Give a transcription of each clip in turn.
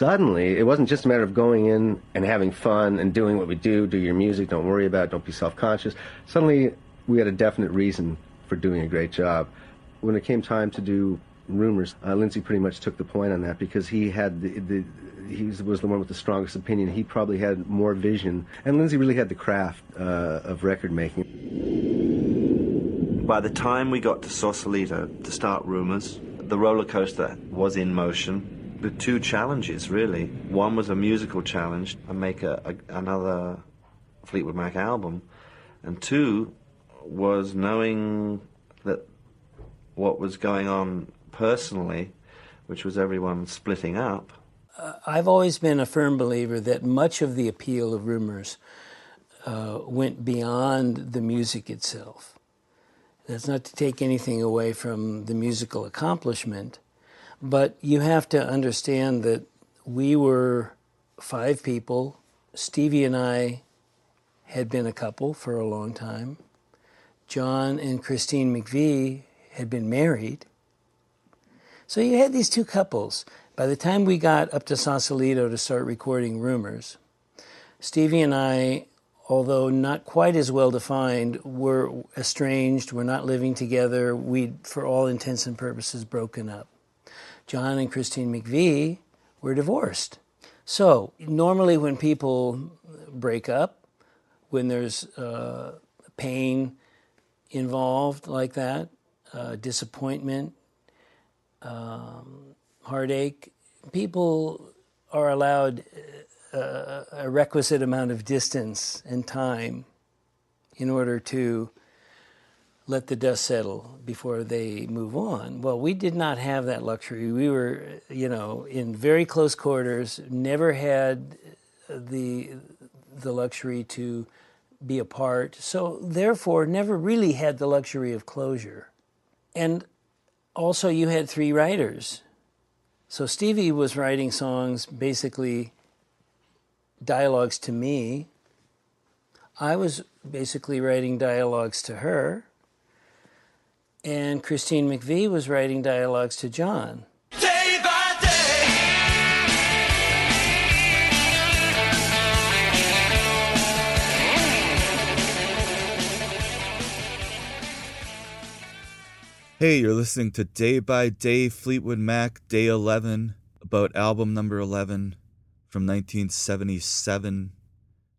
suddenly it wasn't just a matter of going in and having fun and doing what we do, do your music, don't worry about it, don't be self-conscious. Suddenly we had a definite reason for doing a great job. When it came time to do rumors, uh, Lindsey pretty much took the point on that because he had the, the he was the one with the strongest opinion. He probably had more vision, and Lindsey really had the craft uh, of record making. By the time we got to Sausalito to start rumors, the roller coaster was in motion with two challenges really. One was a musical challenge and make a, a, another Fleetwood Mac album, and two was knowing that what was going on personally, which was everyone splitting up. Uh, I've always been a firm believer that much of the appeal of rumors uh, went beyond the music itself. That's not to take anything away from the musical accomplishment, but you have to understand that we were five people. Stevie and I had been a couple for a long time. John and Christine McVie had been married. So you had these two couples. By the time we got up to Sausalito to start recording Rumors, Stevie and I, although not quite as well defined, were estranged, we're not living together, we'd, for all intents and purposes broken up. John and Christine McVie were divorced. So normally when people break up, when there's uh, pain, involved like that, uh, disappointment, um, heartache, people are allowed uh, a requisite amount of distance and time in order to let the dust settle before they move on. Well, we did not have that luxury. We were, you know, in very close quarters, never had the the luxury to be apart, so therefore never really had the luxury of closure. And also, you had three writers. So Stevie was writing songs, basically dialogues to me. I was basically writing dialogues to her. And Christine McVie was writing dialogues to John. Hey, you're listening to Day by Day Fleetwood Mac, Day 11, about album number 11 from 1977,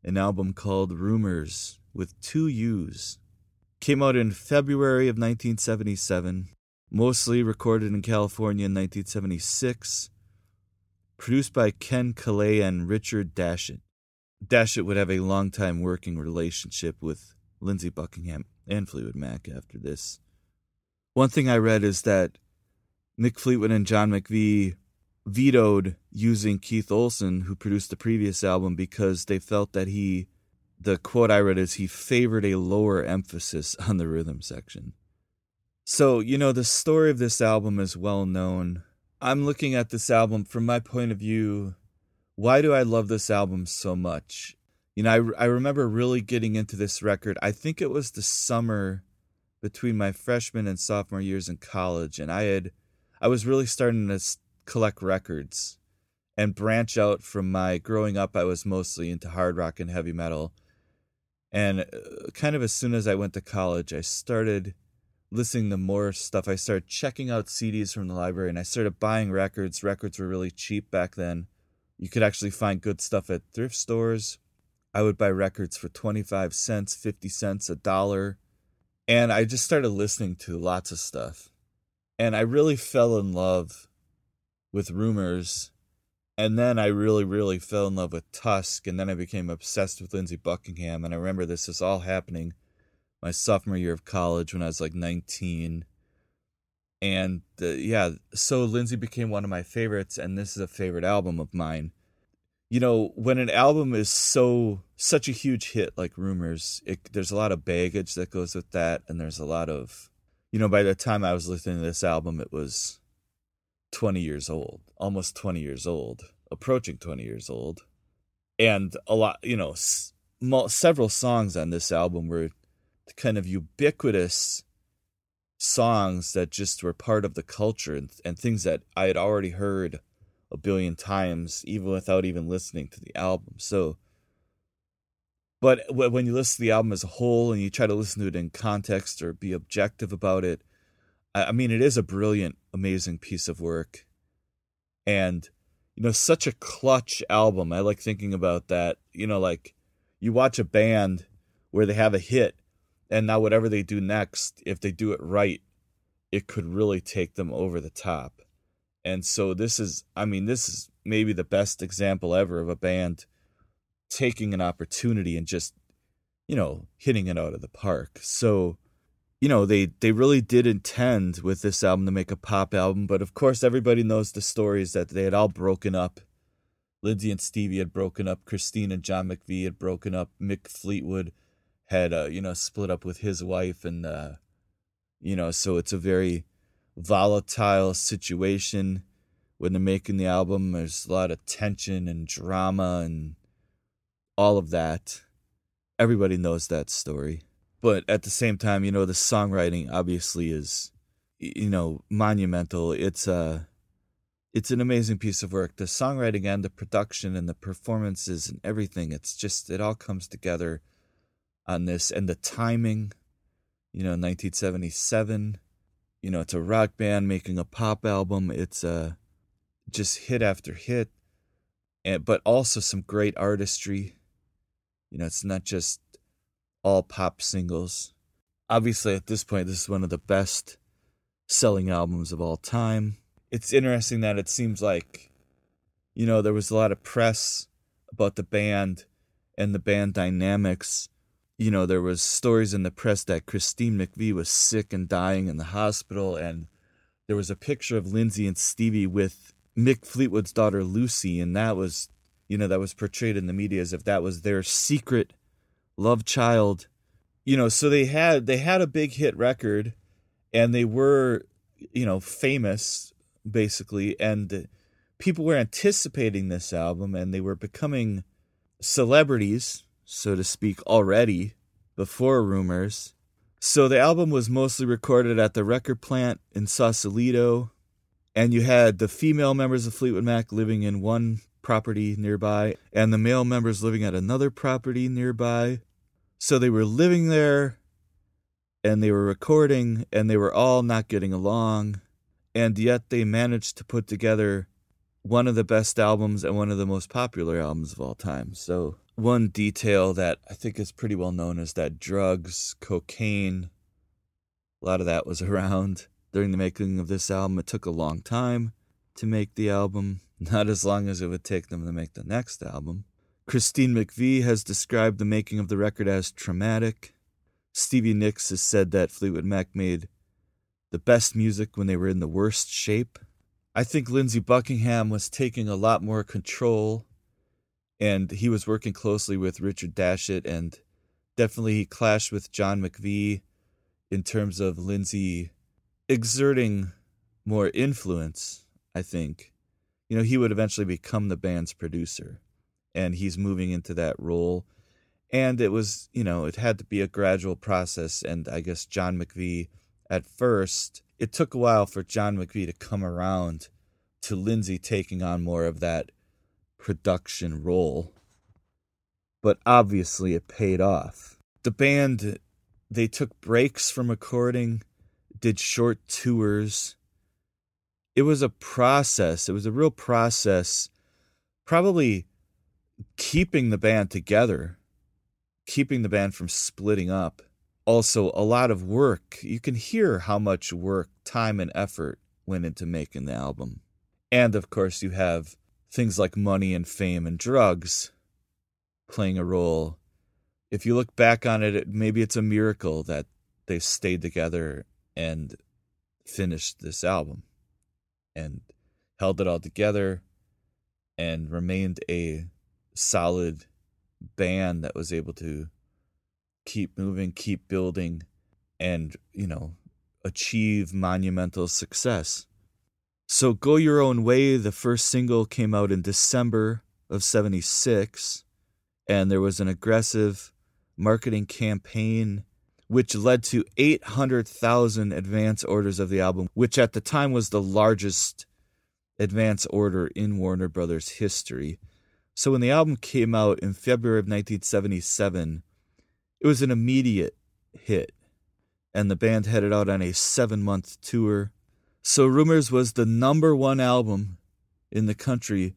an album called Rumors with two U's. Came out in February of 1977, mostly recorded in California in 1976, produced by Ken Caillat and Richard Dashut. Dashut would have a long-time working relationship with Lindsey Buckingham and Fleetwood Mac after this. One thing I read is that Mick Fleetwood and John McVie vetoed using Keith Olsen, who produced the previous album, because they felt that he, the quote I read is, he favored a lower emphasis on the rhythm section. So, you know, the story of this album is well known. I'm looking at this album from my point of view. Why do I love this album so much? You know, I, I remember really getting into this record. I think it was the summer between my freshman and sophomore years in college, and I had I was really starting to collect records and branch out from my growing up. I was mostly into hard rock and heavy metal, and uh, kind of as soon as I went to college, I started listening to more stuff. I started checking out CDs from the library, and I started buying records. Records were really cheap back then. You could actually find good stuff at thrift stores. I would buy records for 25 cents, 50 cents, a dollar and I just started listening to lots of stuff. And I really fell in love with rumors. And then I really, really fell in love with Tusk. And then I became obsessed with Lindsey Buckingham. And I remember this was all happening my sophomore year of college when I was like 19. And uh, yeah, so Lindsey became one of my favorites. And this is a favorite album of mine you know, when an album is so such a huge hit like Rumors, it, there's a lot of baggage that goes with that, and there's a lot of, you know, by the time I was listening to this album, it was 20 years old, almost 20 years old, approaching 20 years old, and a lot, you know, s- several songs on this album were kind of ubiquitous songs that just were part of the culture and, and things that I had already heard a billion times, even without even listening to the album. So, but when you listen to the album as a whole and you try to listen to it in context or be objective about it, I mean, it is a brilliant, amazing piece of work. And, you know, such a clutch album. I like thinking about that. You know, like you watch a band where they have a hit, and now whatever they do next, if they do it right, it could really take them over the top. And so this is, I mean, this is maybe the best example ever of a band taking an opportunity and just, you know, hitting it out of the park. So, you know, they they really did intend with this album to make a pop album, but of course everybody knows the stories that they had all broken up. Lindsey and Stevie had broken up, Christine and John McVie had broken up, Mick Fleetwood had uh, you know, split up with his wife and uh you know, so it's a very volatile situation when they're making the album. There's a lot of tension and drama and all of that. Everybody knows that story. But at the same time, you know, the songwriting obviously is you know, monumental. It's a it's an amazing piece of work. The songwriting and the production and the performances and everything. It's just it all comes together on this and the timing, you know, 1977 you know, it's a rock band making a pop album. It's a uh, just hit after hit, and but also some great artistry. You know, it's not just all pop singles. Obviously, at this point, this is one of the best selling albums of all time. It's interesting that it seems like, you know, there was a lot of press about the band and the band dynamics you know, there was stories in the press that Christine McVie was sick and dying in the hospital, and there was a picture of Lindsey and Stevie with Mick Fleetwood's daughter Lucy, and that was, you know, that was portrayed in the media as if that was their secret love child. You know, so they had they had a big hit record, and they were, you know, famous basically, and people were anticipating this album, and they were becoming celebrities so to speak, already before Rumors. So the album was mostly recorded at the record plant in Sausalito, and you had the female members of Fleetwood Mac living in one property nearby, and the male members living at another property nearby. So they were living there, and they were recording, and they were all not getting along, and yet they managed to put together one of the best albums and one of the most popular albums of all time. So one detail that I think is pretty well known is that drugs, cocaine, a lot of that was around during the making of this album. It took a long time to make the album, not as long as it would take them to make the next album. Christine McVie has described the making of the record as traumatic. Stevie Nicks has said that Fleetwood Mac made the best music when they were in the worst shape. I think Lindsey Buckingham was taking a lot more control and he was working closely with Richard Dashut, and definitely he clashed with John McVie in terms of Lindsey exerting more influence. I think, you know, he would eventually become the band's producer, and he's moving into that role. And it was, you know, it had to be a gradual process, and I guess John McVie at first it took a while for John McVie to come around to Lindsey taking on more of that production role, but obviously it paid off. The band they took breaks from recording, did short tours. It was a process. It was a real process, probably keeping the band together, keeping the band from splitting up. Also, a lot of work. You can hear how much work, time, and effort went into making the album. And of course, you have things like money and fame and drugs playing a role. If you look back on it, maybe it's a miracle that they stayed together and finished this album and held it all together and remained a solid band that was able to keep moving, keep building, and, you know, achieve monumental success. So Go Your Own Way, the first single came out in December of 76, and there was an aggressive marketing campaign which led to 800,000 advance orders of the album, which at the time was the largest advance order in Warner Brothers history. So when the album came out in February of 1977, it was an immediate hit, and the band headed out on a seven month tour. So Rumors was the number one album in the country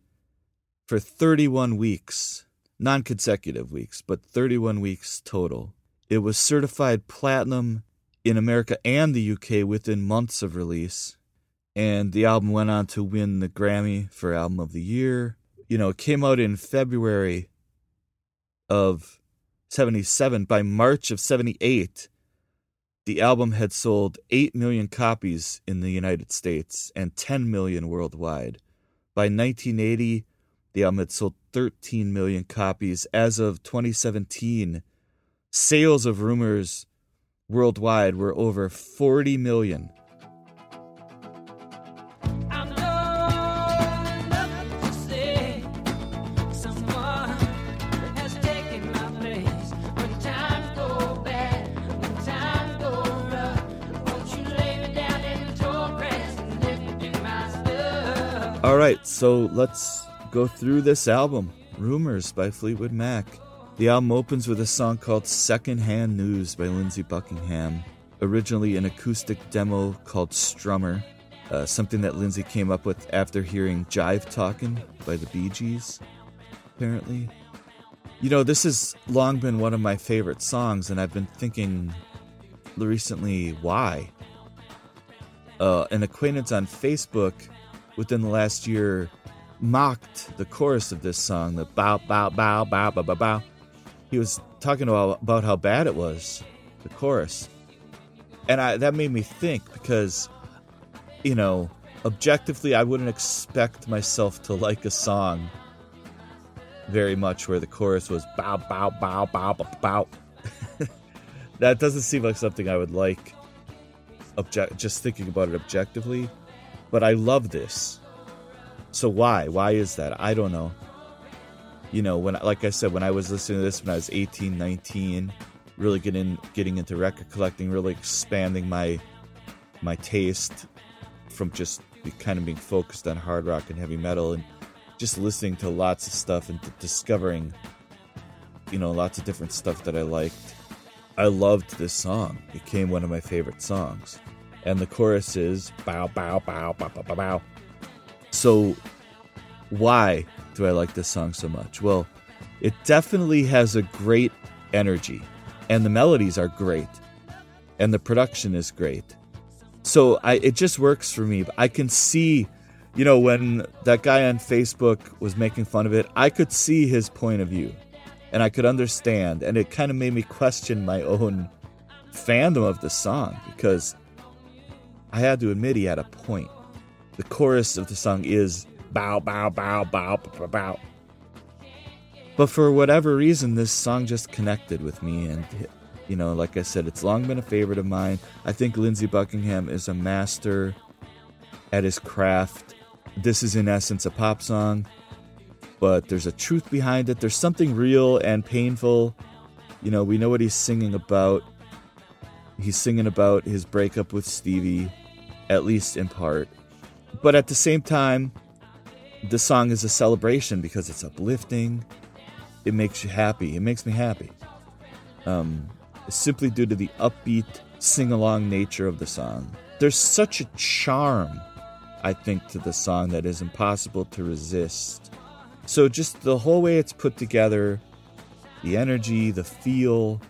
for 31 weeks, non consecutive weeks, but 31 weeks total. It was certified platinum in America and the UK within months of release. And the album went on to win the Grammy for Album of the Year. You know, it came out in February of 77. By March of 78, the album had sold 8 million copies in the United States and 10 million worldwide. By 1980, the album had sold 13 million copies. As of 2017, sales of Rumors worldwide were over 40 million. All right, so let's go through this album, Rumors by Fleetwood Mac. The album opens with a song called Secondhand News by Lindsey Buckingham, originally an acoustic demo called Strummer, uh, something that Lindsey came up with after hearing Jive Talkin' by the Bee Gees, apparently. You know, this has long been one of my favorite songs, and I've been thinking recently why. Uh, an acquaintance on Facebook within the last year mocked the chorus of this song, the bow, bow, bow, bow, bow, bow, bow. He was talking about, how bad it was, the chorus. And I, that made me think because, you know, objectively, I wouldn't expect myself to like a song very much where the chorus was bow, bow, bow, bow, bow, bow. that doesn't seem like something I would like object just thinking about it objectively but I love this. So why? Why is that? I don't know. You know, when like I said, when I was listening to this when I was 18, 19, really getting getting into record collecting, really expanding my my taste from just kind of being focused on hard rock and heavy metal and just listening to lots of stuff and discovering you know lots of different stuff that I liked. I loved this song. It became one of my favorite songs and the chorus is bow, bow, bow, bow, bow, bow, bow. So, why do I like this song so much? Well, it definitely has a great energy, and the melodies are great, and the production is great. So, I it just works for me. I can see, you know, when that guy on Facebook was making fun of it, I could see his point of view, and I could understand, and it kind of made me question my own fandom of the song because I had to admit he had a point. The chorus of the song is bow, bow, bow, bow, bow, bow. But for whatever reason, this song just connected with me. And, you know, like I said, it's long been a favorite of mine. I think Lindsey Buckingham is a master at his craft. This is, in essence, a pop song, but there's a truth behind it. There's something real and painful. You know, we know what he's singing about. He's singing about his breakup with Stevie at least in part. But at the same time, the song is a celebration because it's uplifting. It makes you happy. It makes me happy. Um, simply due to the upbeat, sing along nature of the song. There's such a charm, I think, to the song that is impossible to resist. So, just the whole way it's put together the energy, the feel,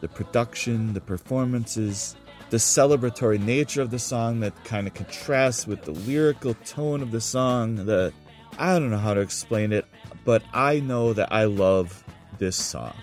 the production, the performances the celebratory nature of the song that kind of contrasts with the lyrical tone of the song the i don't know how to explain it but i know that i love this song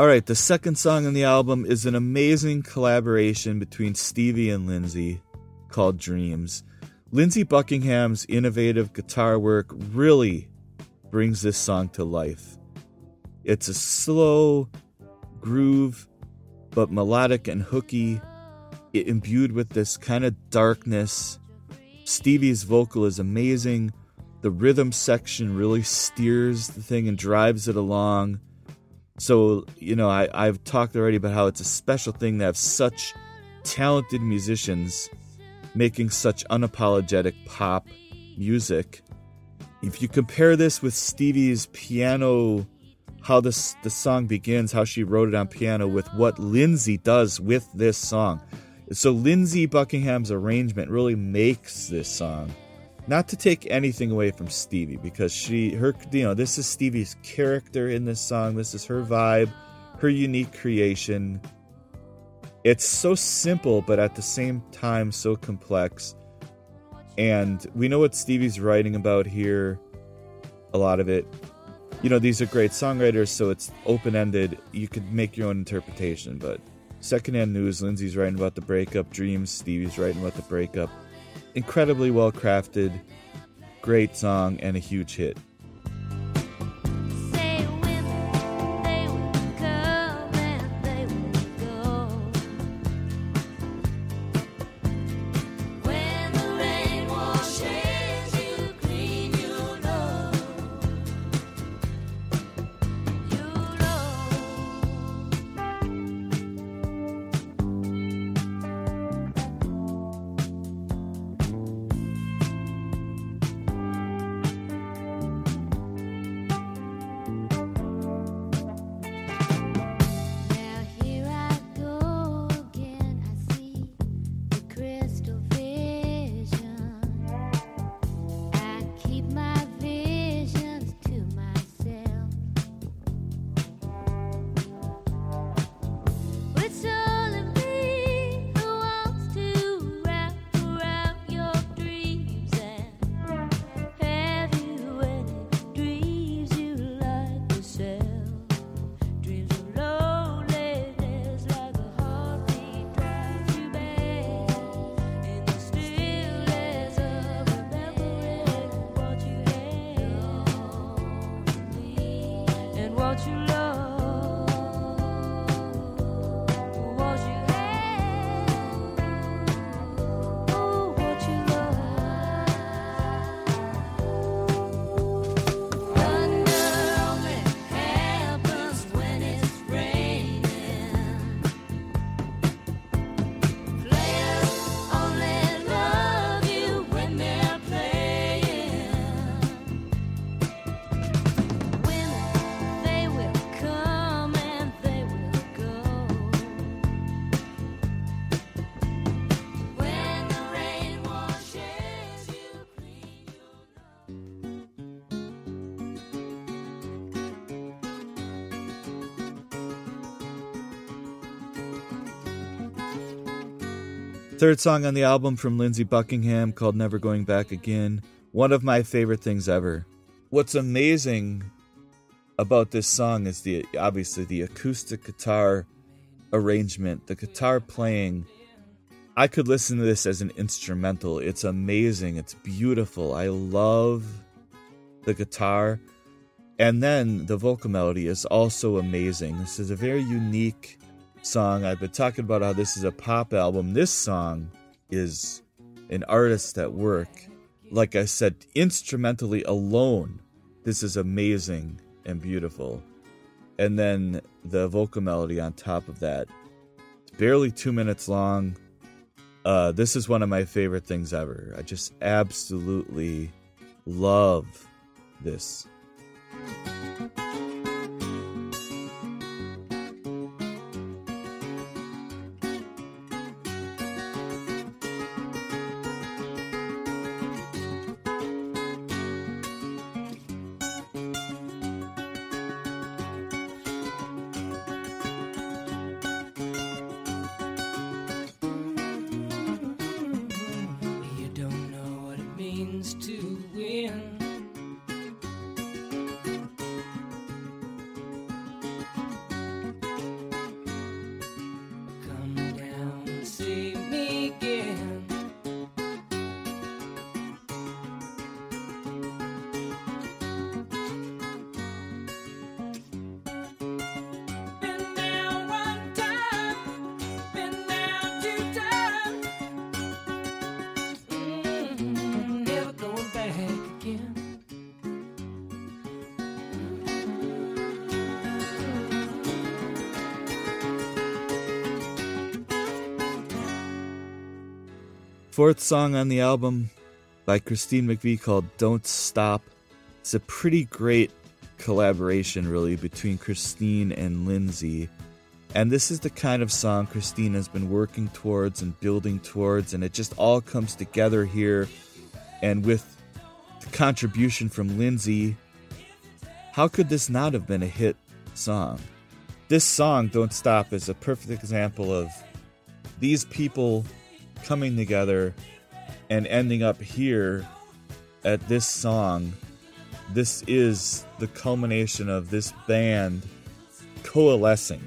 All right, the second song on the album is an amazing collaboration between Stevie and Lindsey called Dreams. Lindsey Buckingham's innovative guitar work really brings this song to life. It's a slow groove, but melodic and hooky, it imbued with this kind of darkness. Stevie's vocal is amazing. The rhythm section really steers the thing and drives it along so, you know, I, I've talked already about how it's a special thing to have such talented musicians making such unapologetic pop music. If you compare this with Stevie's piano, how this the song begins, how she wrote it on piano, with what Lindsey does with this song. So Lindsey Buckingham's arrangement really makes this song not to take anything away from Stevie because she her you know this is Stevie's character in this song. This is her vibe her unique creation. It's so simple but at the same time so complex. And we know what Stevie's writing about here a lot of it. You know these are great songwriters so it's open-ended. You could make your own interpretation but secondhand news Lindsey's writing about the breakup dreams stevie's writing about the breakup incredibly well crafted, great song, and a huge hit. Third song on the album from Lindsey Buckingham called Never Going Back Again. One of my favorite things ever. What's amazing about this song is the obviously the acoustic guitar arrangement, the guitar playing. I could listen to this as an instrumental. It's amazing. It's beautiful. I love the guitar. And then the vocal melody is also amazing. This is a very unique song. I've been talking about how this is a pop album. This song is an artist at work. Like I said, instrumentally alone, this is amazing and beautiful. And then the vocal melody on top of that. Barely two minutes long. Uh, this is one of my favorite things ever. I just absolutely love this. Fourth song on the album by Christine McVie called Don't Stop. It's a pretty great collaboration, really, between Christine and Lindsey. And this is the kind of song Christine has been working towards and building towards, and it just all comes together here. And with the contribution from Lindsey, how could this not have been a hit song? This song, Don't Stop, is a perfect example of these people coming together and ending up here at this song. This is the culmination of this band coalescing.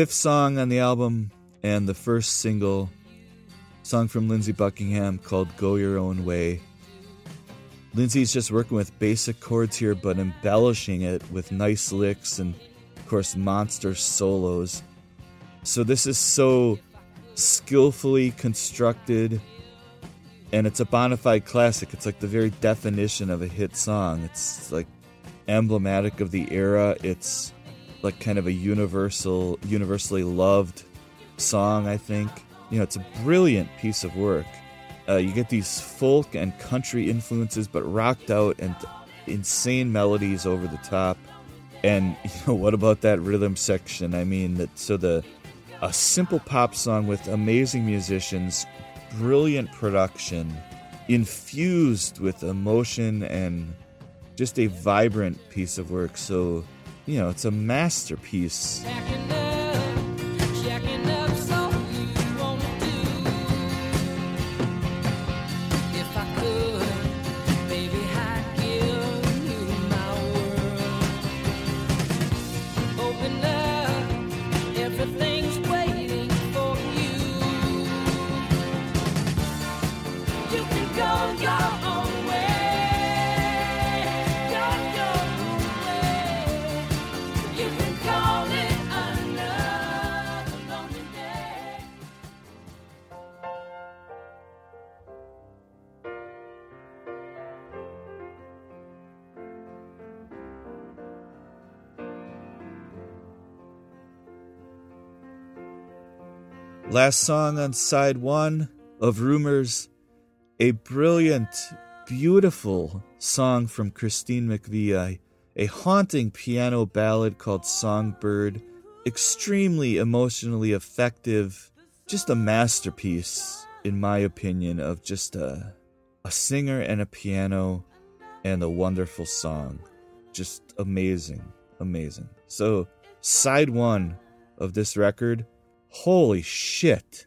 Fifth song on the album and the first single song from Lindsey Buckingham called Go Your Own Way. Lindsey's just working with basic chords here, but embellishing it with nice licks and, of course, monster solos. So, this is so skillfully constructed, and it's a bona fide classic. It's like the very definition of a hit song. It's like emblematic of the era. It's like kind of a universal, universally loved song. I think you know it's a brilliant piece of work. Uh, you get these folk and country influences, but rocked out and insane melodies over the top. And you know what about that rhythm section? I mean, that so the a simple pop song with amazing musicians, brilliant production, infused with emotion and just a vibrant piece of work. So you know, it's a masterpiece. Last song on side one of Rumors, a brilliant, beautiful song from Christine McVie, a haunting piano ballad called Songbird, extremely emotionally effective, just a masterpiece, in my opinion, of just a, a singer and a piano and a wonderful song. Just amazing, amazing. So, side one of this record Holy shit.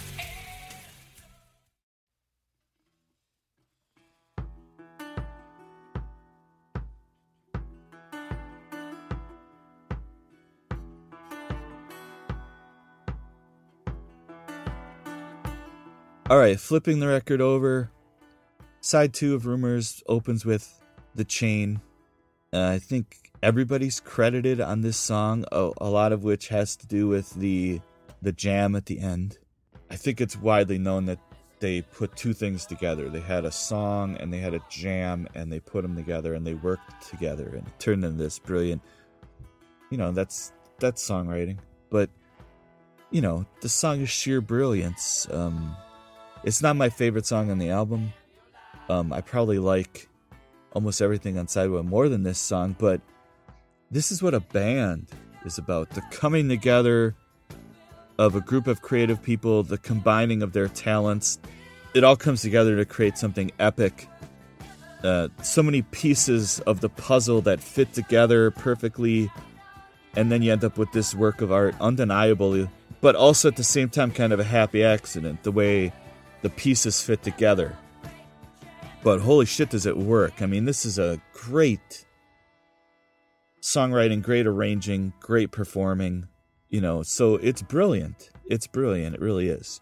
All right, flipping the record over. Side two of Rumors opens with The Chain. Uh, I think everybody's credited on this song, a, a lot of which has to do with the the jam at the end. I think it's widely known that they put two things together. They had a song and they had a jam, and they put them together and they worked together and turned into this brilliant. You know, that's that's songwriting, but you know, the song is sheer brilliance. Um, it's not my favorite song on the album. Um, I probably like almost everything on Side One more than this song, but this is what a band is about the coming together of a group of creative people, the combining of their talents. It all comes together to create something epic. Uh, so many pieces of the puzzle that fit together perfectly, and then you end up with this work of art, undeniably, but also at the same time kind of a happy accident. The way the pieces fit together. But holy shit, does it work! I mean, this is a great songwriting, great arranging, great performing. You know, so it's brilliant. It's brilliant. It really is.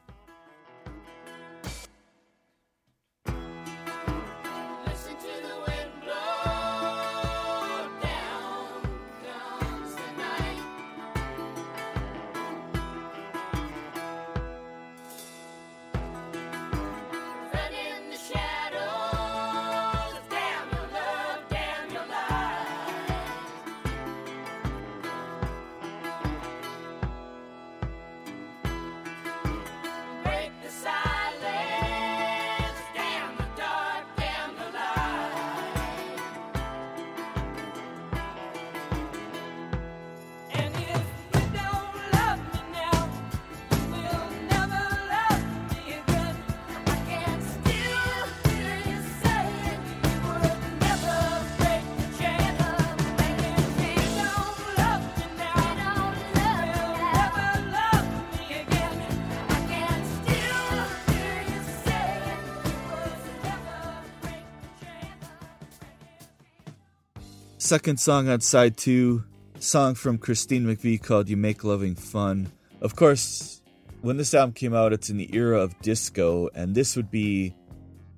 Second song on side two, song from Christine McVie called You Make Loving Fun. Of course, when this album came out, it's in the era of disco, and this would be,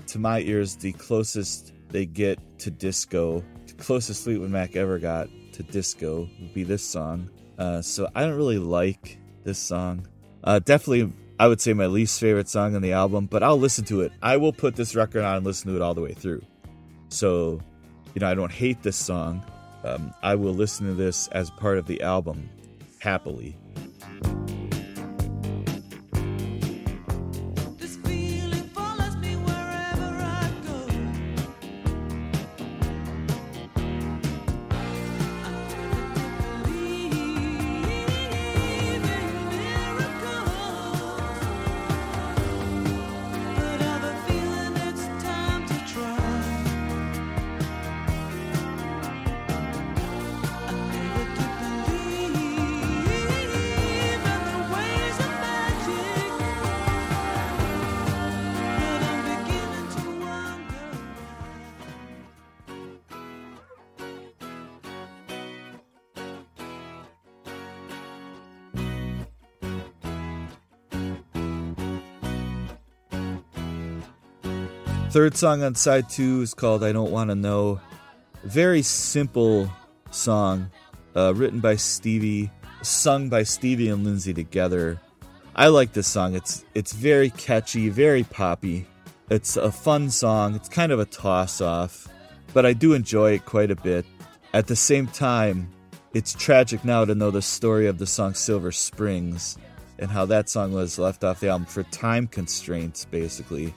to my ears, the closest they get to disco. The closest Fleetwood Mac ever got to disco would be this song. Uh, so I don't really like this song. Uh, definitely, I would say my least favorite song on the album, but I'll listen to it. I will put this record on and listen to it all the way through. So, you know, I don't hate this song. Um, I will listen to this as part of the album happily. Third song on side two is called I Don't Want to Know. Very simple song, uh, written by Stevie, sung by Stevie and Lindsey together. I like this song. It's it's very catchy, very poppy. It's a fun song. It's kind of a toss off, but I do enjoy it quite a bit. At the same time, it's tragic now to know the story of the song Silver Springs and how that song was left off the album for time constraints, basically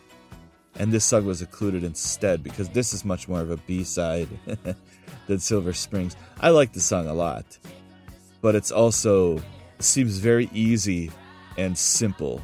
and this song was included instead because this is much more of a B-side than Silver Springs. I like the song a lot, but it's also seems very easy and simple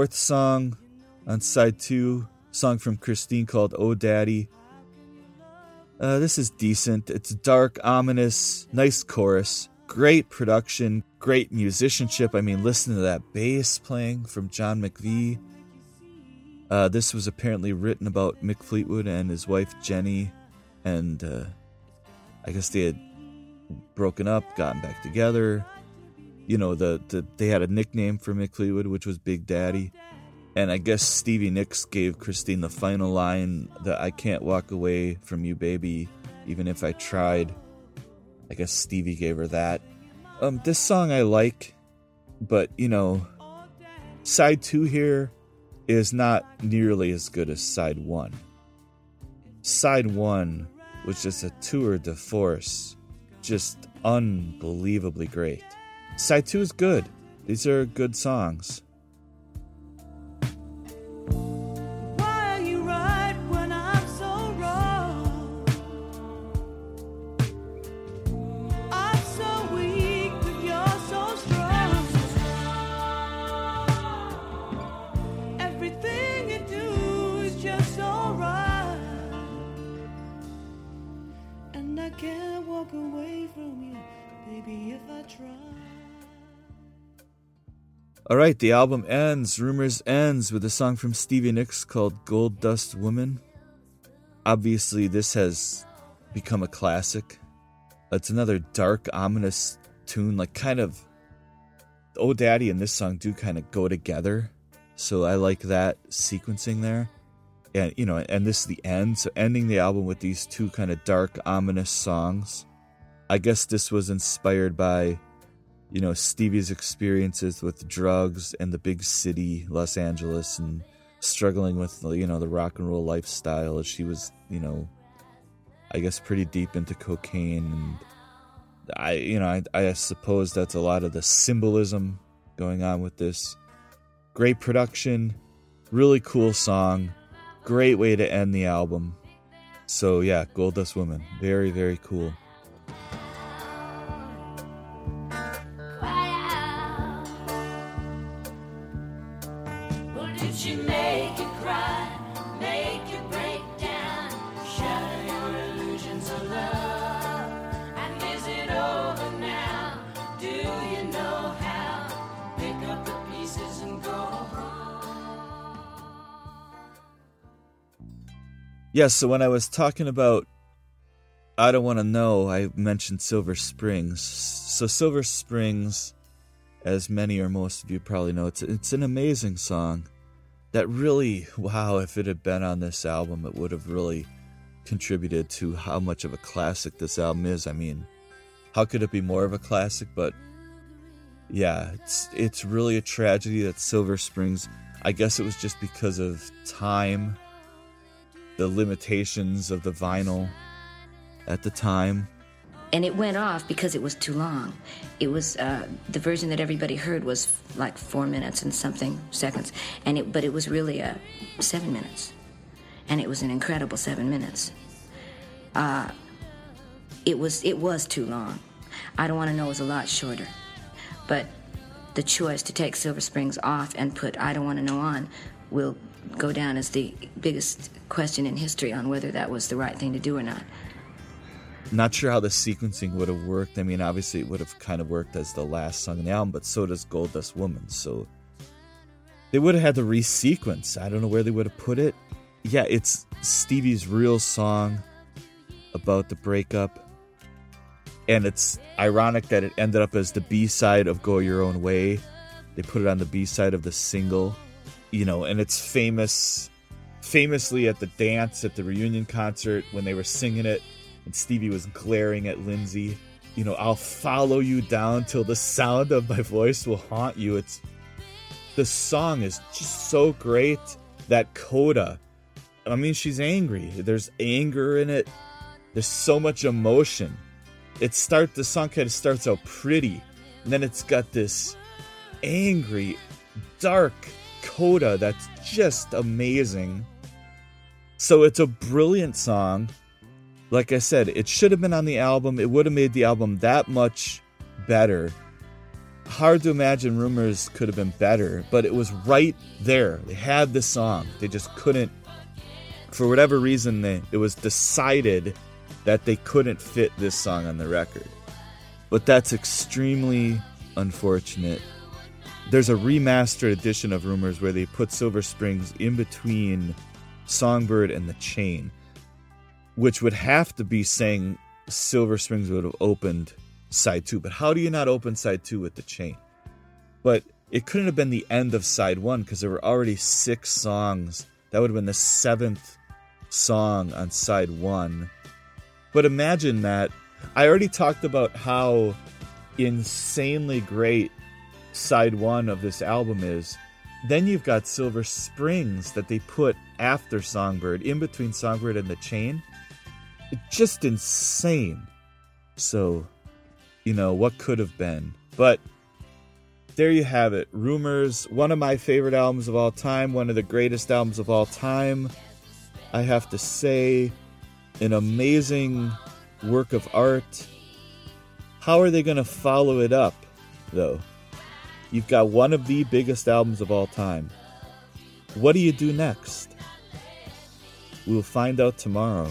fourth song on side two, song from Christine called "Oh Daddy." Uh, this is decent. It's dark, ominous, nice chorus, great production, great musicianship. I mean, listen to that bass playing from John McVie. Uh, this was apparently written about Mick Fleetwood and his wife Jenny, and uh, I guess they had broken up, gotten back together you know the, the they had a nickname for Mick Fleetwood, which was Big Daddy, and I guess Stevie Nicks gave Christine the final line that I can't walk away from you, baby, even if I tried. I guess Stevie gave her that. Um, this song I like, but you know, side two here is not nearly as good as side one. Side one was just a tour de force, just unbelievably great. Side 2 is good. These are good songs. Right, the album ends. Rumors ends with a song from Stevie Nicks called Gold Dust Woman. Obviously, this has become a classic. It's another dark, ominous tune, like kind of. Oh Daddy and this song do kind of go together. So I like that sequencing there. And, you know, and this is the end. So ending the album with these two kind of dark, ominous songs. I guess this was inspired by you know Stevie's experiences with drugs and the big city, Los Angeles, and struggling with you know the rock and roll lifestyle as she was you know I guess pretty deep into cocaine and I you know I, I suppose that's a lot of the symbolism going on with this great production really cool song great way to end the album. So yeah, Gold Dust Woman, very very cool. Yeah, so when I was talking about I don't want to know, I mentioned Silver Springs. So Silver Springs, as many or most of you probably know, it's it's an amazing song that really, wow, if it had been on this album, it would have really contributed to how much of a classic this album is. I mean, how could it be more of a classic? But yeah, it's it's really a tragedy that Silver Springs. I guess it was just because of time the limitations of the vinyl at the time. And it went off because it was too long. It was uh, the version that everybody heard was like four minutes and something seconds, and it, but it was really uh, seven minutes, and it was an incredible seven minutes. Uh, it was it was too long. I don't want to know it was a lot shorter, but the choice to take Silver Springs off and put I don't want to know on will go down as the biggest question in history on whether that was the right thing to do or not. Not sure how the sequencing would have worked. I mean, obviously, it would have kind of worked as the last song in the album, but so does Gold Dust Woman. So they would have had to resequence. I don't know where they would have put it. Yeah, it's Stevie's real song about the breakup. And it's ironic that it ended up as the B side of Go Your Own Way. They put it on the B side of the single you know, and it's famous, famously at the dance at the reunion concert when they were singing it, and Stevie was glaring at Lindsey. You know, I'll follow you down till the sound of my voice will haunt you. It's the song is just so great. That coda, I mean, she's angry. There's anger in it. There's so much emotion. It start the song kind of starts out pretty, and then it's got this angry, dark coda that's just amazing. So it's a brilliant song. Like I said, it should have been on the album. It would have made the album that much better. Hard to imagine Rumors could have been better, but it was right there. They had the song. They just couldn't, for whatever reason, they, it was decided that they couldn't fit this song on the record. But that's extremely unfortunate there's a remastered edition of Rumors where they put Silver Springs in between Songbird and The Chain, which would have to be saying Silver Springs would have opened side two. But how do you not open side two with The Chain? But it couldn't have been the end of side one because there were already six songs. That would have been the seventh song on side one. But imagine that. I already talked about how insanely great side one of this album is. Then you've got Silver Springs that they put after Songbird, in between Songbird and The Chain. just insane. So, you know, what could have been. But there you have it. Rumors, one of my favorite albums of all time, one of the greatest albums of all time. I have to say, an amazing work of art. How are they going to follow it up, though? You've got one of the biggest albums of all time. What do you do next? We'll find out tomorrow.